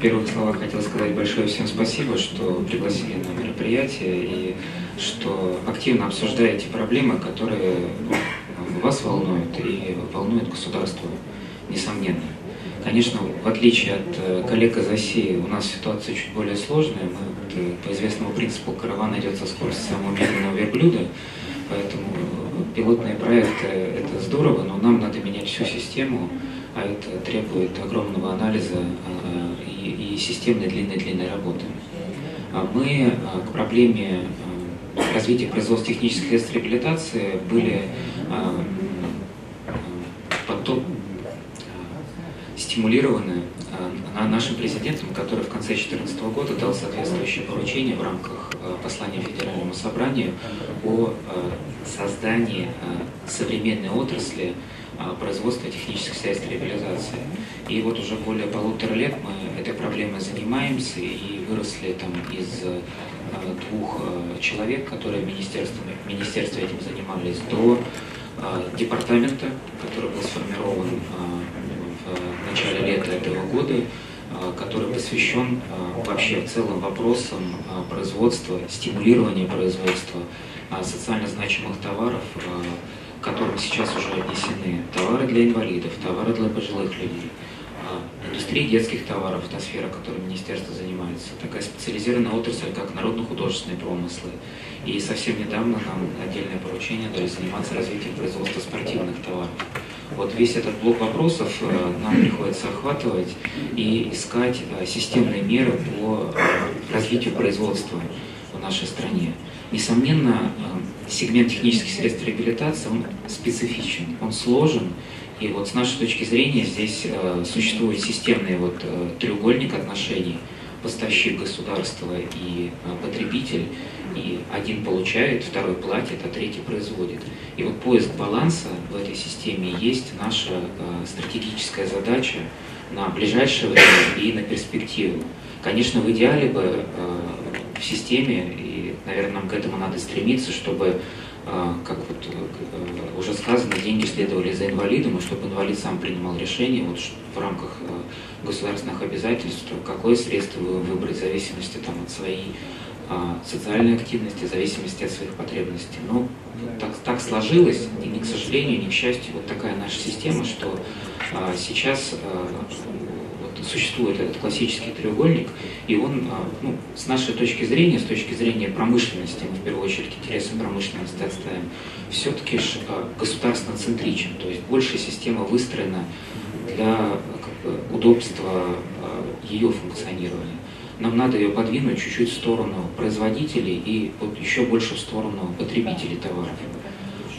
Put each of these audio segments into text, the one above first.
первых словах хотел сказать большое всем спасибо, что пригласили на мероприятие и что активно обсуждаете проблемы, которые ну, вас волнуют и волнуют государство, несомненно. Конечно, в отличие от э, коллег из России, у нас ситуация чуть более сложная. Мы вот, по известному принципу караван идет со скоростью самого медленного верблюда, поэтому пилотные проекты – это здорово, но нам надо менять всю систему, а это требует огромного анализа э, и системной длинной-длинной работы. А мы э, к проблеме развития производства технических средств реабилитации были потом стимулированы нашим президентом, который в конце 2014 года дал соответствующее поручение в рамках послания Федеральному собранию о создании современной отрасли производства технических средств реабилитации. И вот уже более полутора лет мы этой проблемой занимаемся и выросли там из двух человек, которые в министерстве этим занимались, до департамента, который был сформирован в начале лета этого года, а, который посвящен а, вообще в целом вопросам а, производства, стимулирования производства социально значимых товаров, которым сейчас уже отнесены товары для инвалидов, товары для пожилых людей, индустрии детских товаров, та сфера, которой министерство занимается, такая специализированная отрасль, как народно-художественные промыслы. И совсем недавно нам отдельное поручение дали заниматься развитием производства спортивных товаров. Вот весь этот блок вопросов э, нам приходится охватывать и искать э, системные меры по э, развитию производства в нашей стране. Несомненно, сегмент технических средств реабилитации, он специфичен, он сложен, и вот с нашей точки зрения здесь существует системный вот треугольник отношений поставщик государства и потребитель, и один получает, второй платит, а третий производит. И вот поиск баланса в этой системе есть наша э, стратегическая задача на ближайшее время и на перспективу. Конечно, в идеале бы э, в системе, и, наверное, нам к этому надо стремиться, чтобы, э, как вот э, уже сказано, деньги следовали за инвалидом, и чтобы инвалид сам принимал решение вот, в рамках э, государственных обязательств, какое средство выбрать в зависимости там, от своей социальной активности, в зависимости от своих потребностей. Но так, так сложилось, и ни к сожалению, ни к счастью, вот такая наша система, что сейчас существует этот классический треугольник, и он, а, ну, с нашей точки зрения, с точки зрения промышленности, мы в первую очередь интересы промышленности отставим, все-таки а, государственно центричен, то есть большая система выстроена для как бы, удобства а, ее функционирования нам надо ее подвинуть чуть-чуть в сторону производителей и вот еще больше в сторону потребителей товаров.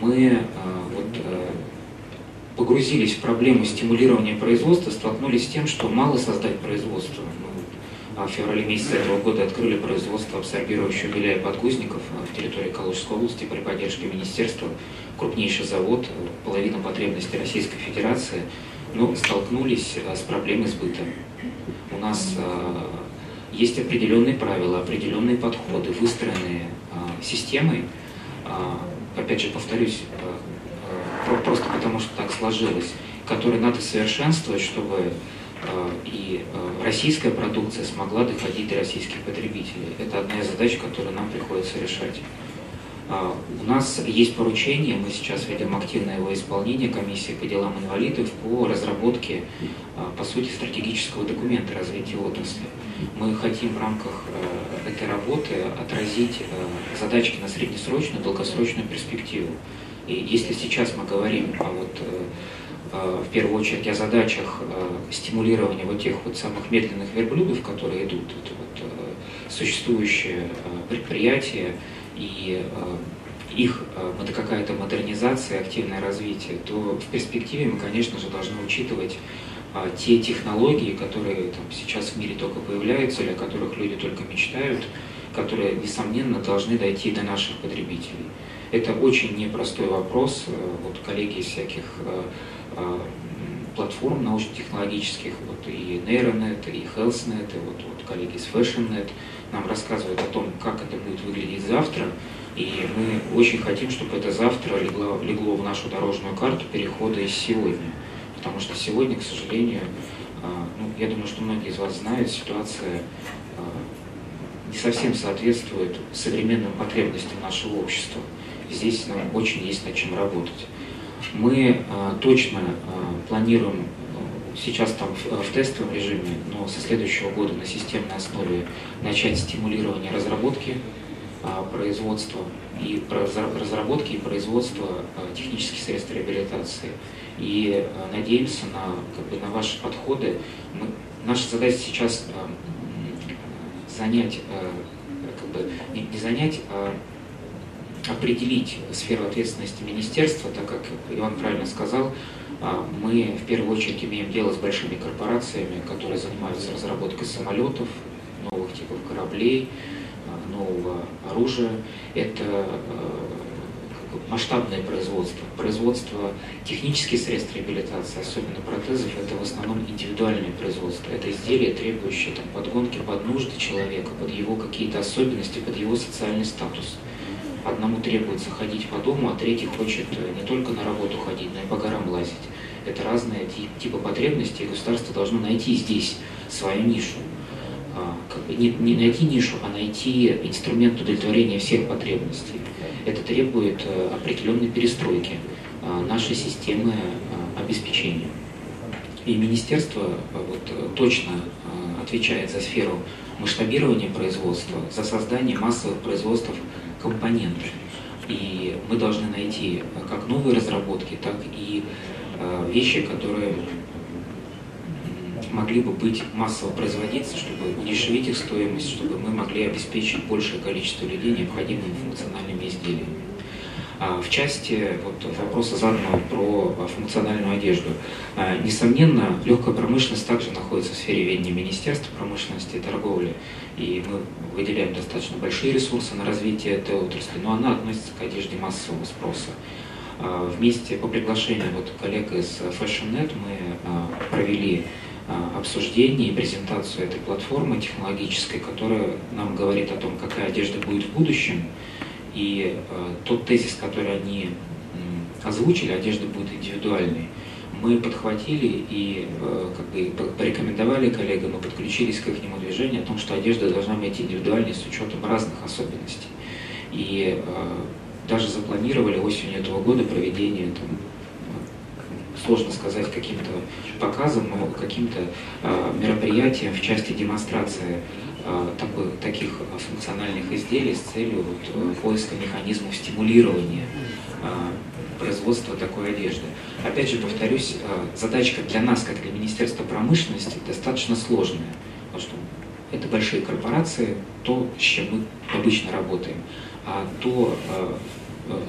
Мы вот, погрузились в проблему стимулирования производства, столкнулись с тем, что мало создать производство. Мы а в феврале месяце этого года открыли производство абсорбирующего беля и подгузников в территории Калужской области при поддержке министерства. Крупнейший завод, половина потребностей Российской Федерации, но столкнулись с проблемой сбыта. У нас есть определенные правила, определенные подходы, выстроенные а, системой. А, опять же, повторюсь, а, просто потому что так сложилось, которые надо совершенствовать, чтобы и российская продукция смогла доходить до российских потребителей. Это одна из задач, которую нам приходится решать. У нас есть поручение, мы сейчас ведем активное его исполнение комиссии по делам инвалидов по разработке, по сути, стратегического документа развития отрасли мы хотим в рамках э, этой работы отразить э, задачки на среднесрочную, долгосрочную перспективу. И если сейчас мы говорим о вот э, в первую очередь о задачах стимулирования вот тех вот самых медленных верблюдов, которые идут, это вот существующие предприятия и их это какая-то модернизация, активное развитие, то в перспективе мы, конечно же, должны учитывать а те технологии, которые там, сейчас в мире только появляются, или о которых люди только мечтают, которые, несомненно, должны дойти до наших потребителей. Это очень непростой вопрос. Э, вот коллеги из всяких э, э, платформ научно-технологических, вот и Neironet, и HealthNet, и вот, вот коллеги из FashionNet нам рассказывают о том, как это будет выглядеть завтра. И мы очень хотим, чтобы это завтра легло, легло в нашу дорожную карту перехода из сегодня потому что сегодня, к сожалению, ну, я думаю, что многие из вас знают, ситуация не совсем соответствует современным потребностям нашего общества. Здесь нам очень есть над чем работать. Мы точно планируем сейчас там в, в тестовом режиме, но со следующего года на системной основе начать стимулирование разработки, а, производства и разработки и производства а, технических средств реабилитации. И а, надеемся на, как бы, на ваши подходы. Мы, наша задача сейчас а, занять, а, как бы, не занять, а определить сферу ответственности министерства, так как Иван правильно сказал, а, мы в первую очередь имеем дело с большими корпорациями, которые занимаются разработкой самолетов, новых типов кораблей, а, нового оружия. Это а, масштабное производство. Производство технических средств реабилитации, особенно протезов, это в основном индивидуальное производство. Это изделия, требующие там, подгонки под нужды человека, под его какие-то особенности, под его социальный статус. Одному требуется ходить по дому, а третий хочет э, не только на работу ходить, но и по горам лазить. Это разные типы потребностей, и государство должно найти здесь свою нишу. А, как бы не, не найти нишу, а найти инструмент удовлетворения всех потребностей. Это требует э, определенной перестройки а, нашей системы а, обеспечения. И министерство вот, точно отвечает за сферу масштабирования производства, за создание массовых производств компоненты. И мы должны найти как новые разработки, так и э, вещи, которые могли бы быть массово производиться, чтобы удешевить их стоимость, чтобы мы могли обеспечить большее количество людей необходимыми функциональными изделиями. А в части вот, вопроса заданного про а, функциональную одежду. А, несомненно, легкая промышленность также находится в сфере ведения Министерства промышленности и торговли, и мы выделяем достаточно большие ресурсы на развитие этой отрасли, но она относится к одежде массового спроса. Вместе по приглашению вот коллег из FashionNet мы провели обсуждение и презентацию этой платформы технологической, которая нам говорит о том, какая одежда будет в будущем, и э, тот тезис, который они озвучили, одежда будет индивидуальной, мы подхватили и э, как бы порекомендовали коллегам и подключились к их движению о том, что одежда должна быть индивидуальной с учетом разных особенностей. И э, даже запланировали осенью этого года проведение там, сложно сказать каким-то показом, но каким-то мероприятием в части демонстрации такой, таких функциональных изделий с целью вот, э, поиска механизмов стимулирования э, производства такой одежды. Опять же, повторюсь, задачка для нас, как для Министерства промышленности, достаточно сложная, потому что это большие корпорации, то, с чем мы обычно работаем, а то,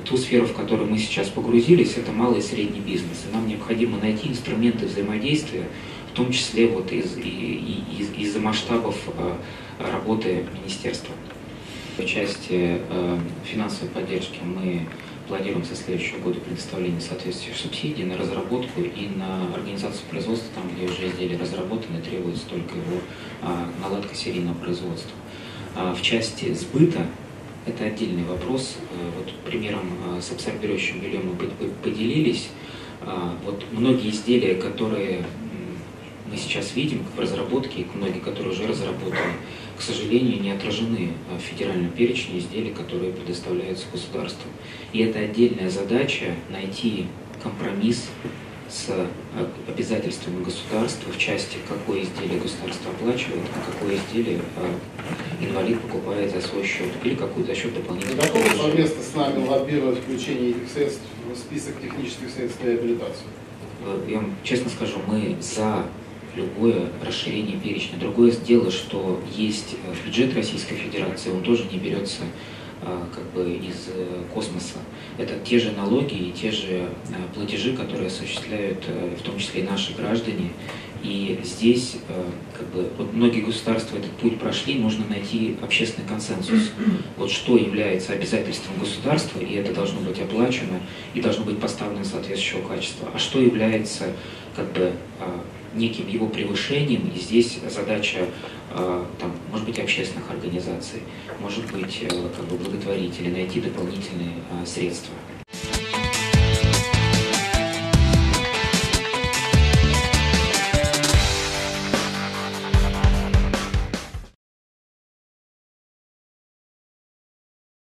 ту сферу, в которую мы сейчас погрузились, это малый и средний бизнес. И нам необходимо найти инструменты взаимодействия, в том числе вот из, из, из, из масштабов работы министерства. В части э, финансовой поддержки мы планируем со следующего года предоставление соответствующих субсидий на разработку и на организацию производства, там, где уже изделия разработаны, требуется только его а, наладка серийного производства. А в части сбыта это отдельный вопрос. Э, вот примером с абсорбирующим бельем мы поделились. А, вот многие изделия, которые мы сейчас видим в разработке, и многие, которые уже разработаны, к сожалению, не отражены в федеральном перечне изделий, которые предоставляются государством. И это отдельная задача найти компромисс с обязательствами государства в части, какое изделие государство оплачивает, а какое изделие а, инвалид покупает за свой счет или какую за счет дополнительного. Готовы совместно с нами лоббировать включение этих средств в список технических средств реабилитации? Э, я вам честно скажу, мы за любое расширение перечня. Другое дело, что есть э, бюджет Российской Федерации, он тоже не берется э, как бы из э, космоса. Это те же налоги и те же платежи, которые осуществляют в том числе и наши граждане. И здесь как бы, вот многие государства этот путь прошли, нужно найти общественный консенсус. Вот что является обязательством государства, и это должно быть оплачено, и должно быть поставлено соответствующего качества. А что является как бы неким его превышением, и здесь задача, э, там, может быть, общественных организаций, может быть, э, как бы благотворителей, найти дополнительные э, средства.